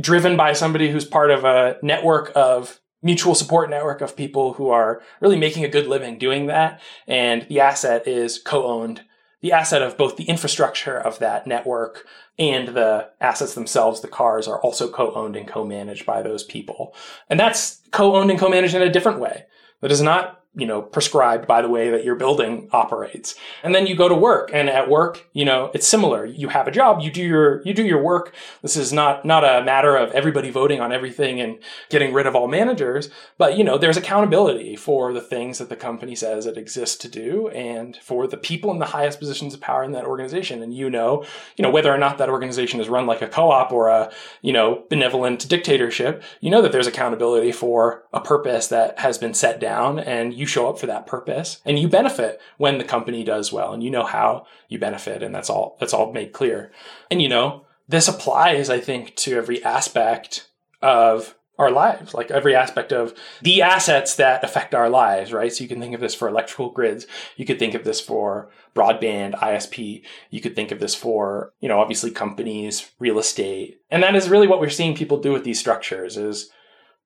C: driven by somebody who's part of a network of mutual support network of people who are really making a good living doing that. And the asset is co-owned. The asset of both the infrastructure of that network and the assets themselves, the cars, are also co-owned and co-managed by those people. And that's co-owned and co-managed in a different way. That is not you know, prescribed by the way that your building operates. And then you go to work and at work, you know, it's similar. You have a job, you do your, you do your work. This is not, not a matter of everybody voting on everything and getting rid of all managers, but you know, there's accountability for the things that the company says it exists to do and for the people in the highest positions of power in that organization. And you know, you know, whether or not that organization is run like a co-op or a, you know, benevolent dictatorship, you know that there's accountability for a purpose that has been set down and you show up for that purpose and you benefit when the company does well and you know how you benefit and that's all that's all made clear. And you know this applies i think to every aspect of our lives like every aspect of the assets that affect our lives right? So you can think of this for electrical grids. You could think of this for broadband isp you could think of this for you know obviously companies real estate. And that is really what we're seeing people do with these structures is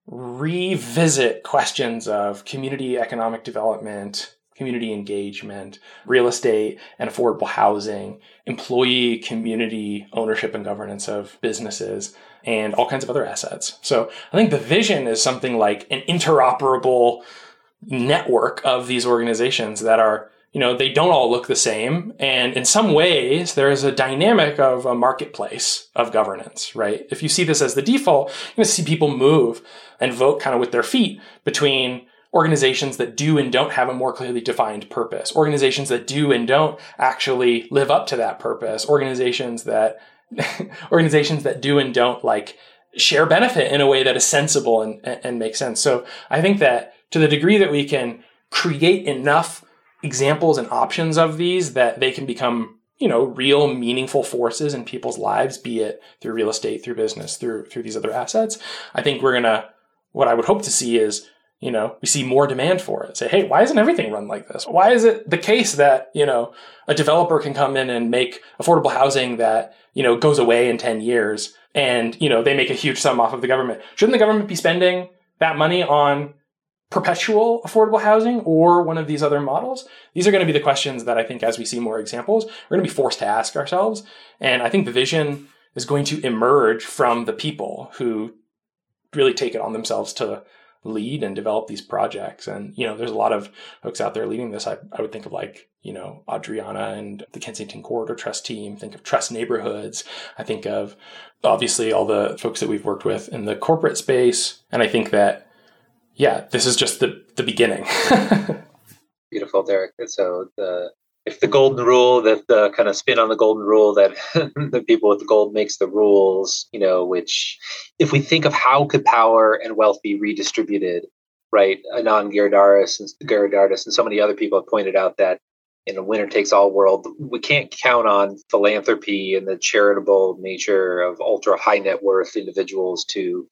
C: revisit questions of community economic development, community engagement, real estate and affordable housing, employee community ownership and governance of businesses, and all kinds of other assets. So I think the vision is something like an interoperable network of these organizations that are you know, they don't all look the same. And in some ways, there is a dynamic of a marketplace of governance, right? If you see this as the default, you're going to see people move and vote kind of with their feet between organizations that do and don't have a more clearly defined purpose, organizations that do and don't actually live up to that purpose, organizations that, organizations that do and don't like share benefit in a way that is sensible and, and makes sense. So I think that to the degree that we can create enough examples and options of these that they can become you know real meaningful forces in people's lives be it through real estate through business through through these other assets. I think we're gonna what i would hope to see is you know we see more demand for it. Say hey why isn't everything run like this? Why is it the case that you know a developer can come in and make affordable housing that you know goes away in 10 years and you know they make a huge sum off of the government? Shouldn't the government be spending that money on perpetual affordable housing or one of these other models? These are going to be the questions that I think as we see more examples, we're going to be forced to ask ourselves. And I think the vision is going to emerge from the people who really take it on themselves to lead and develop these projects. And, you know, there's a lot of folks out there leading this. I, I would think of like, you know, Adriana and the Kensington Corridor Trust team, think of Trust Neighborhoods. I think of obviously all the folks that we've worked with in the corporate space. And I think that yeah, this is just the the beginning.
B: Beautiful, Derek. So the if the golden rule, that uh, the kind of spin on the golden rule that the people with the gold makes the rules, you know, which if we think of how could power and wealth be redistributed, right? Anand Giridharadas and Giridharadas and so many other people have pointed out that in a winner takes all world, we can't count on philanthropy and the charitable nature of ultra high net worth individuals to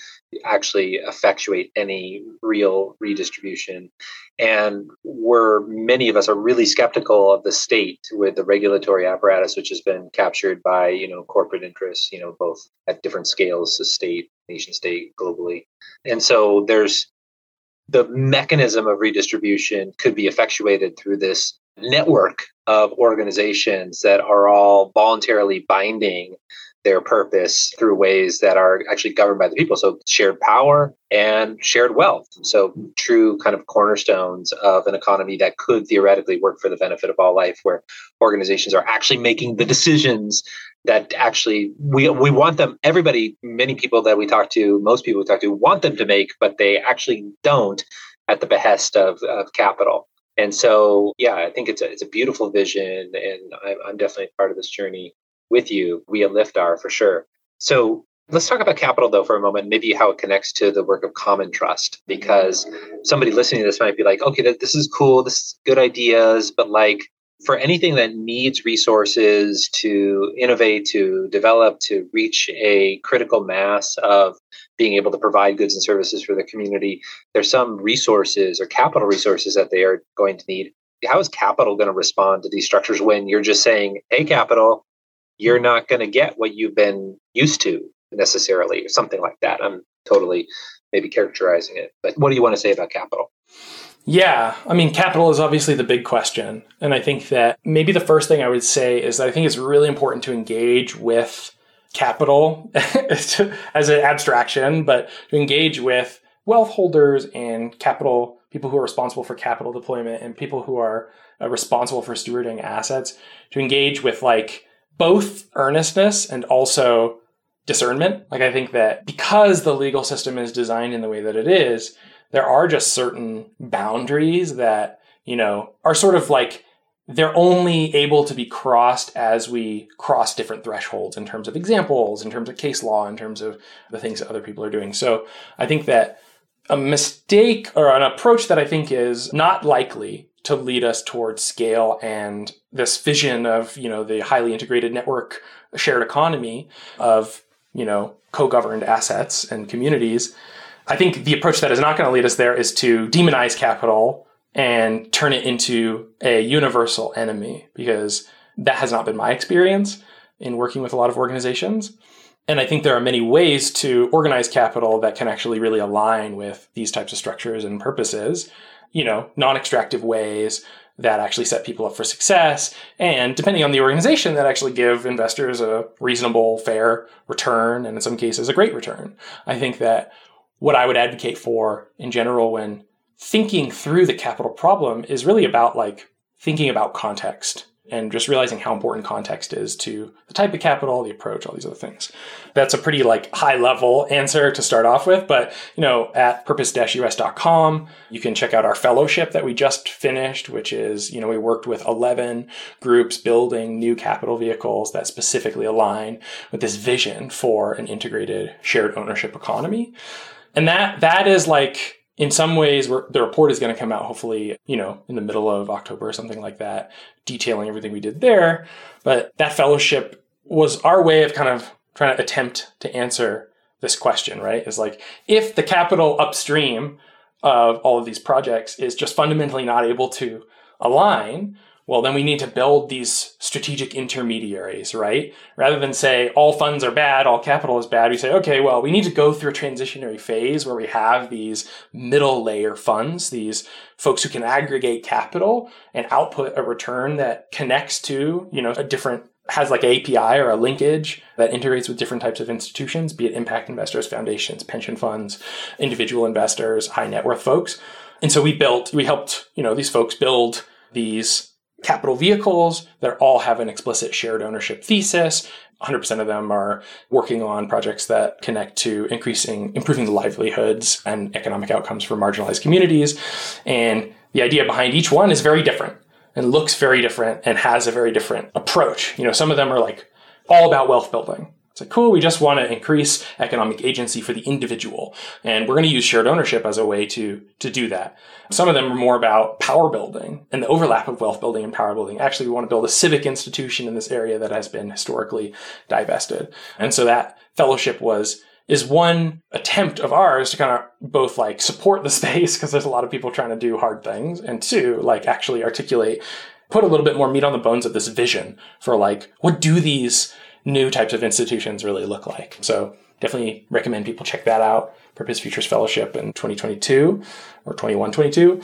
B: actually effectuate any real redistribution. And we're many of us are really skeptical of the state with the regulatory apparatus, which has been captured by you know corporate interests, you know both at different scales, the state, nation state, globally. And so there's the mechanism of redistribution could be effectuated through this network of organizations that are all voluntarily binding their purpose through ways that are actually governed by the people. So shared power and shared wealth. So true kind of cornerstones of an economy that could theoretically work for the benefit of all life, where organizations are actually making the decisions that actually we we want them everybody many people that we talk to most people we talk to want them to make but they actually don't at the behest of, of capital and so, yeah, I think it's a, it's a beautiful vision, and I'm, I'm definitely part of this journey with you. We at Lift Liftar for sure. So let's talk about capital though for a moment, maybe how it connects to the work of common trust, because somebody listening to this might be like, okay, this is cool, this is good ideas, but like for anything that needs resources to innovate, to develop, to reach a critical mass of being able to provide goods and services for the community, there's some resources or capital resources that they are going to need. How is capital going to respond to these structures when you're just saying, hey, capital, you're not going to get what you've been used to necessarily, or something like that? I'm totally maybe characterizing it. But what do you want to say about capital?
C: Yeah, I mean, capital is obviously the big question. And I think that maybe the first thing I would say is that I think it's really important to engage with capital as an abstraction, but to engage with wealth holders and capital people who are responsible for capital deployment and people who are uh, responsible for stewarding assets to engage with like both earnestness and also discernment. Like I think that because the legal system is designed in the way that it is, there are just certain boundaries that, you know, are sort of like they're only able to be crossed as we cross different thresholds in terms of examples, in terms of case law, in terms of the things that other people are doing. So I think that a mistake or an approach that I think is not likely to lead us towards scale and this vision of, you know, the highly integrated network shared economy of, you know, co-governed assets and communities. I think the approach that is not going to lead us there is to demonize capital and turn it into a universal enemy because that has not been my experience in working with a lot of organizations. And I think there are many ways to organize capital that can actually really align with these types of structures and purposes, you know, non extractive ways that actually set people up for success. And depending on the organization, that actually give investors a reasonable, fair return, and in some cases, a great return. I think that what I would advocate for in general when thinking through the capital problem is really about like thinking about context and just realizing how important context is to the type of capital, the approach, all these other things. That's a pretty like high level answer to start off with, but you know, at purpose-us.com, you can check out our fellowship that we just finished, which is, you know, we worked with 11 groups building new capital vehicles that specifically align with this vision for an integrated shared ownership economy. And that that is like in some ways the report is going to come out hopefully you know in the middle of october or something like that detailing everything we did there. But that fellowship was our way of kind of trying to attempt to answer this question right? Is like if the capital upstream of all of these projects is just fundamentally not able to align well, then we need to build these strategic intermediaries, right? Rather than say all funds are bad, all capital is bad, we say, okay, well, we need to go through a transitionary phase where we have these middle layer funds, these folks who can aggregate capital and output a return that connects to, you know, a different has like API or a linkage that integrates with different types of institutions, be it impact investors, foundations, pension funds, individual investors, high net worth folks. And so we built, we helped, you know, these folks build these capital vehicles that all have an explicit shared ownership thesis. 100% of them are working on projects that connect to increasing, improving the livelihoods and economic outcomes for marginalized communities. And the idea behind each one is very different and looks very different and has a very different approach. You know, some of them are like all about wealth building. It's like, cool, we just want to increase economic agency for the individual. And we're going to use shared ownership as a way to, to do that. Some of them are more about power building and the overlap of wealth building and power building. Actually, we want to build a civic institution in this area that has been historically divested. And so that fellowship was is one attempt of ours to kind of both like support the space because there's a lot of people trying to do hard things and two like actually articulate put a little bit more meat on the bones of this vision for like what do these new types of institutions really look like. So definitely recommend people check that out. Purpose Futures Fellowship in 2022 or 21, 22.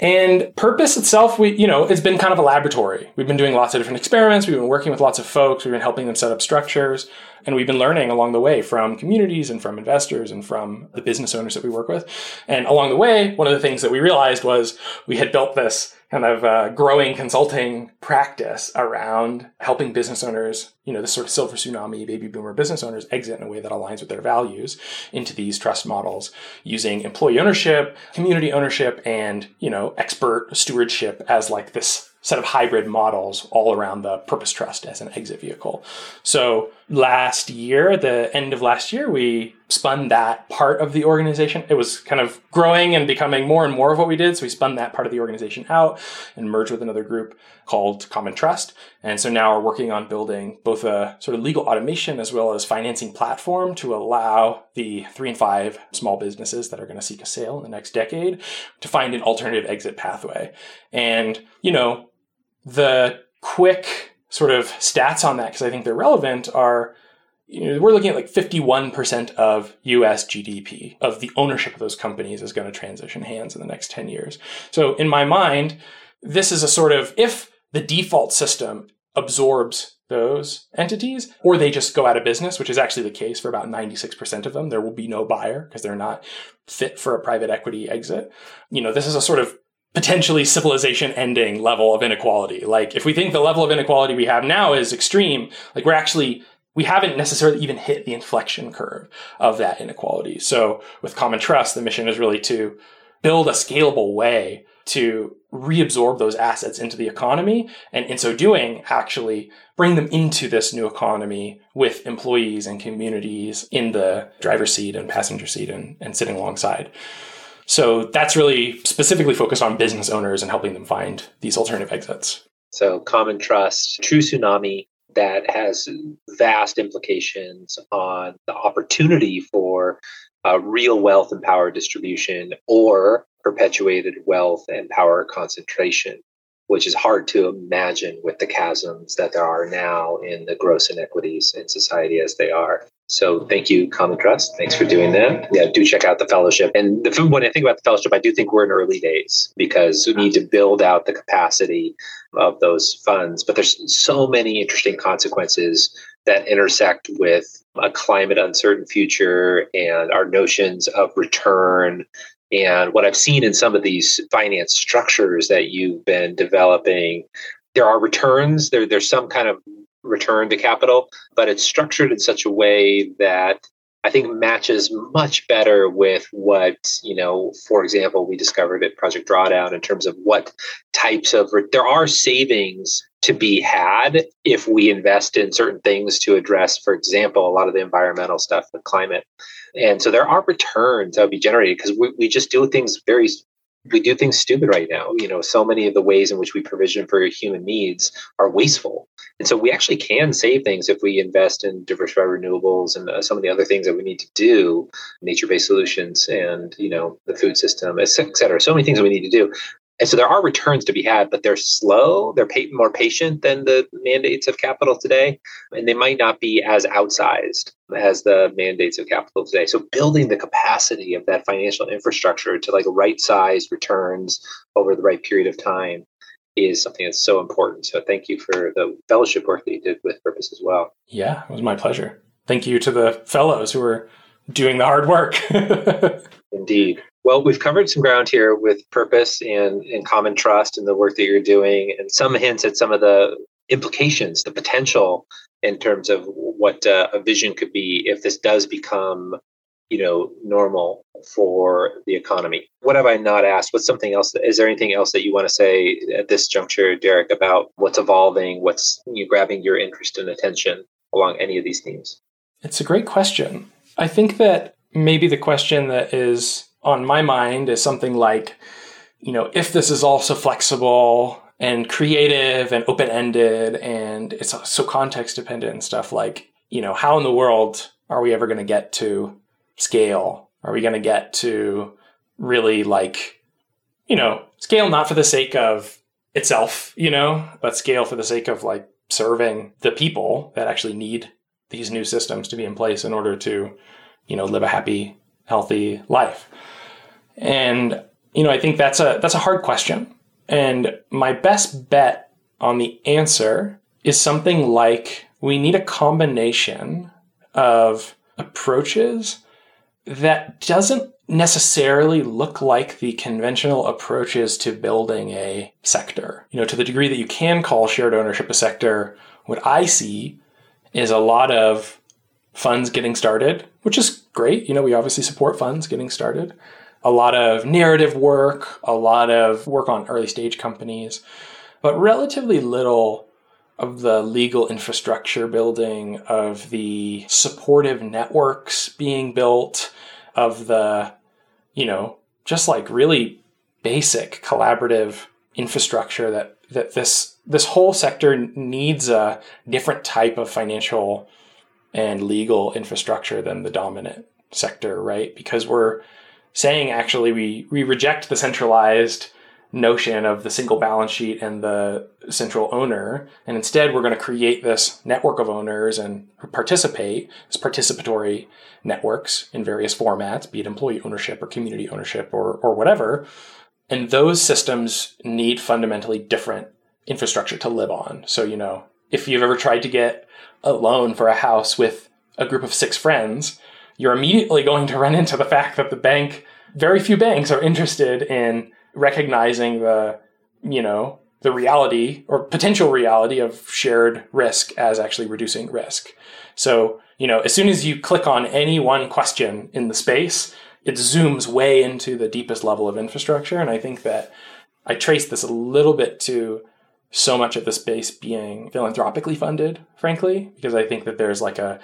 C: And purpose itself, we, you know, it's been kind of a laboratory. We've been doing lots of different experiments. We've been working with lots of folks. We've been helping them set up structures. And we've been learning along the way from communities and from investors and from the business owners that we work with. And along the way, one of the things that we realized was we had built this kind of uh, growing consulting practice around helping business owners, you know, this sort of silver tsunami baby boomer business owners exit in a way that aligns with their values into these trust models using employee ownership, community ownership, and, you know, expert stewardship as like this set of hybrid models all around the purpose trust as an exit vehicle. So last year, the end of last year, we spun that part of the organization. It was kind of growing and becoming more and more of what we did. So we spun that part of the organization out and merged with another group called Common Trust. And so now we're working on building both a sort of legal automation as well as financing platform to allow the three and five small businesses that are going to seek a sale in the next decade to find an alternative exit pathway. And, you know, the quick sort of stats on that because I think they're relevant are you know, we're looking at like 51% of US GDP of the ownership of those companies is going to transition hands in the next 10 years. So in my mind, this is a sort of if the default system absorbs those entities or they just go out of business, which is actually the case for about 96% of them, there will be no buyer because they're not fit for a private equity exit. You know, this is a sort of potentially civilization ending level of inequality. Like if we think the level of inequality we have now is extreme, like we're actually we haven't necessarily even hit the inflection curve of that inequality. So with common trust, the mission is really to build a scalable way to reabsorb those assets into the economy and in so doing actually bring them into this new economy with employees and communities in the driver's seat and passenger seat and, and sitting alongside so that's really specifically focused on business owners and helping them find these alternative exits.
B: So, Common Trust, True Tsunami, that has vast implications on the opportunity for uh, real wealth and power distribution or perpetuated wealth and power concentration, which is hard to imagine with the chasms that there are now in the gross inequities in society as they are. So thank you, Common Trust. Thanks for doing that. Yeah, do check out the fellowship. And the, when I think about the fellowship, I do think we're in early days because we need to build out the capacity of those funds. But there's so many interesting consequences that intersect with a climate uncertain future and our notions of return and what I've seen in some of these finance structures that you've been developing, there are returns. There, there's some kind of return to capital, but it's structured in such a way that I think matches much better with what, you know, for example, we discovered at Project Drawdown in terms of what types of, there are savings to be had if we invest in certain things to address, for example, a lot of the environmental stuff, the climate. And so there are returns that will be generated because we, we just do things very we do things stupid right now. You know, so many of the ways in which we provision for human needs are wasteful. And so we actually can save things if we invest in diversified renewables and uh, some of the other things that we need to do, nature-based solutions and, you know, the food system, et cetera. So many things that we need to do. And so there are returns to be had, but they're slow. They're more patient than the mandates of capital today, and they might not be as outsized as the mandates of capital today. So building the capacity of that financial infrastructure to like right size returns over the right period of time is something that's so important. So thank you for the fellowship work that you did with Purpose as well.
C: Yeah, it was my pleasure. Thank you to the fellows who are doing the hard work.
B: Indeed. Well, we've covered some ground here with purpose and, and common trust and the work that you're doing, and some hints at some of the implications, the potential in terms of what uh, a vision could be if this does become, you know, normal for the economy. What have I not asked? What's something else? Is there anything else that you want to say at this juncture, Derek, about what's evolving, what's you know, grabbing your interest and attention along any of these themes?
C: It's a great question. I think that maybe the question that is on my mind is something like, you know, if this is also flexible and creative and open ended and it's so context dependent and stuff, like, you know, how in the world are we ever going to get to scale? Are we going to get to really like, you know, scale not for the sake of itself, you know, but scale for the sake of like serving the people that actually need these new systems to be in place in order to, you know, live a happy, healthy life. And you know, I think that's a that's a hard question. And my best bet on the answer is something like we need a combination of approaches that doesn't necessarily look like the conventional approaches to building a sector. You know, to the degree that you can call shared ownership a sector, what I see is a lot of funds getting started, which is great. You know, we obviously support funds getting started a lot of narrative work, a lot of work on early stage companies, but relatively little of the legal infrastructure building, of the supportive networks being built, of the, you know, just like really basic collaborative infrastructure that that this this whole sector needs a different type of financial and legal infrastructure than the dominant sector, right? Because we're saying actually we we reject the centralized notion of the single balance sheet and the central owner. And instead, we're going to create this network of owners and participate as participatory networks in various formats, be it employee ownership or community ownership or, or whatever. And those systems need fundamentally different infrastructure to live on. So, you know, if you've ever tried to get a loan for a house with a group of six friends, you're immediately going to run into the fact that the bank, very few banks are interested in recognizing the, you know, the reality or potential reality of shared risk as actually reducing risk. So, you know, as soon as you click on any one question in the space, it zooms way into the deepest level of infrastructure. And I think that I trace this a little bit to so much of the space being philanthropically funded, frankly, because I think that there's like a,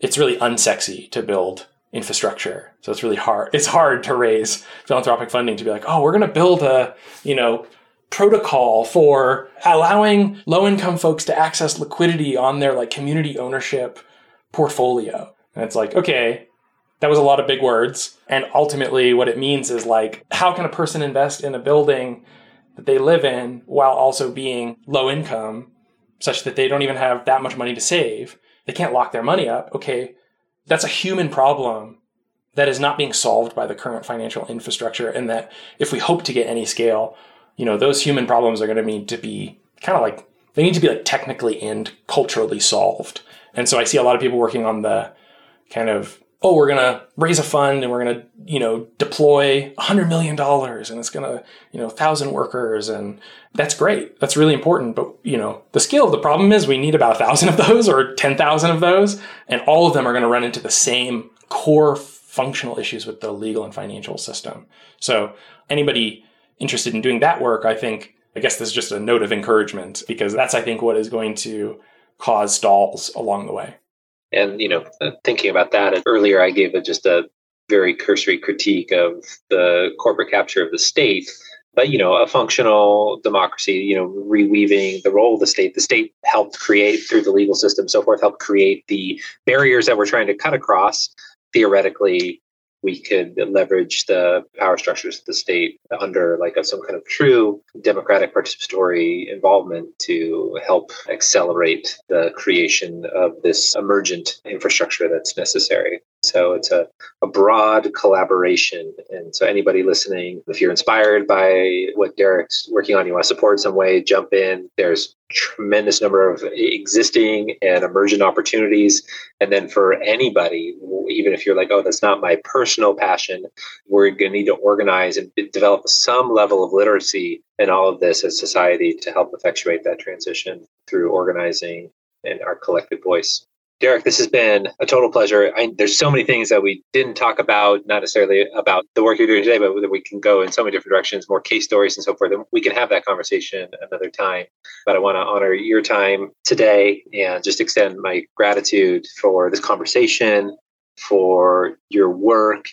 C: it's really unsexy to build infrastructure. So it's really hard. It's hard to raise philanthropic funding to be like, oh, we're going to build a, you know, protocol for allowing low income folks to access liquidity on their like community ownership portfolio. And it's like, okay, that was a lot of big words. And ultimately, what it means is like, how can a person invest in a building that they live in while also being low income, such that they don't even have that much money to save? They can't lock their money up. Okay, that's a human problem that is not being solved by the current financial infrastructure and that if we hope to get any scale you know those human problems are going to need to be kind of like they need to be like technically and culturally solved and so i see a lot of people working on the kind of oh we're going to raise a fund and we're going to you know deploy $100 million and it's going to you know 1000 workers and that's great. That's really important but you know the scale of the problem is we need about a thousand of those or 10000 of those and all of them are going to run into the same core functional issues with the legal and financial system. So anybody interested in doing that work i think i guess this is just a note of encouragement because that's i think what is going to cause stalls along the way
B: and you know, uh, thinking about that earlier, I gave a, just a very cursory critique of the corporate capture of the state. But you know, a functional democracy, you know, reweaving the role of the state. The state helped create through the legal system, so forth, helped create the barriers that we're trying to cut across. Theoretically, we could leverage the power structures of the state under like a, some kind of true democratic participatory involvement to help accelerate the creation of this emergent infrastructure that's necessary. So it's a, a broad collaboration. And so anybody listening, if you're inspired by what Derek's working on, you want to support some way, jump in. There's tremendous number of existing and emergent opportunities. And then for anybody, even if you're like, oh, that's not my personal passion, we're going to need to organize and develop some level of literacy in all of this as society to help effectuate that transition through organizing and our collective voice. Derek, this has been a total pleasure. I, there's so many things that we didn't talk about, not necessarily about the work you're doing today, but we can go in so many different directions, more case stories and so forth. And we can have that conversation another time. But I want to honor your time today and just extend my gratitude for this conversation, for your work,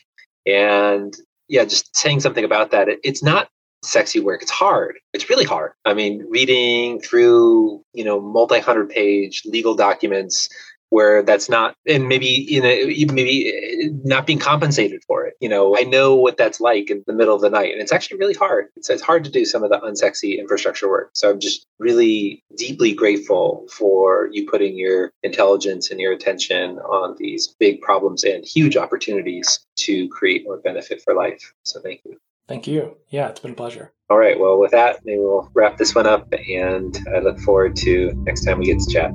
B: and yeah, just saying something about that. It, it's not sexy work. It's hard. It's really hard. I mean, reading through, you know, multi hundred page legal documents where that's not and maybe you know maybe eh, not being compensated for it you know i know what that's like in the middle of the night and it's actually really hard it's, it's hard to do some of the unsexy infrastructure work so i'm just really deeply grateful for you putting your intelligence and your attention on these big problems and huge opportunities to create more benefit for life so thank you
C: Thank you. Yeah, it's been a pleasure.
B: All right. Well, with that, maybe we'll wrap this one up, and I look forward to next time we get to chat.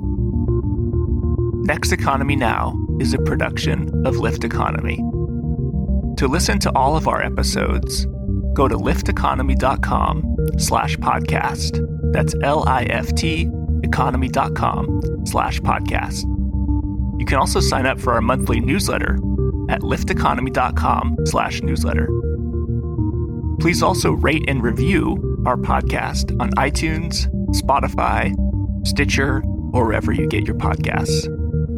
A: Next Economy Now is a production of Lift Economy. To listen to all of our episodes, go to lifteconomy.com slash podcast. That's L-I-F-T economy.com slash podcast. You can also sign up for our monthly newsletter at lifteconomy.com slash newsletter. Please also rate and review our podcast on iTunes, Spotify, Stitcher, or wherever you get your podcasts.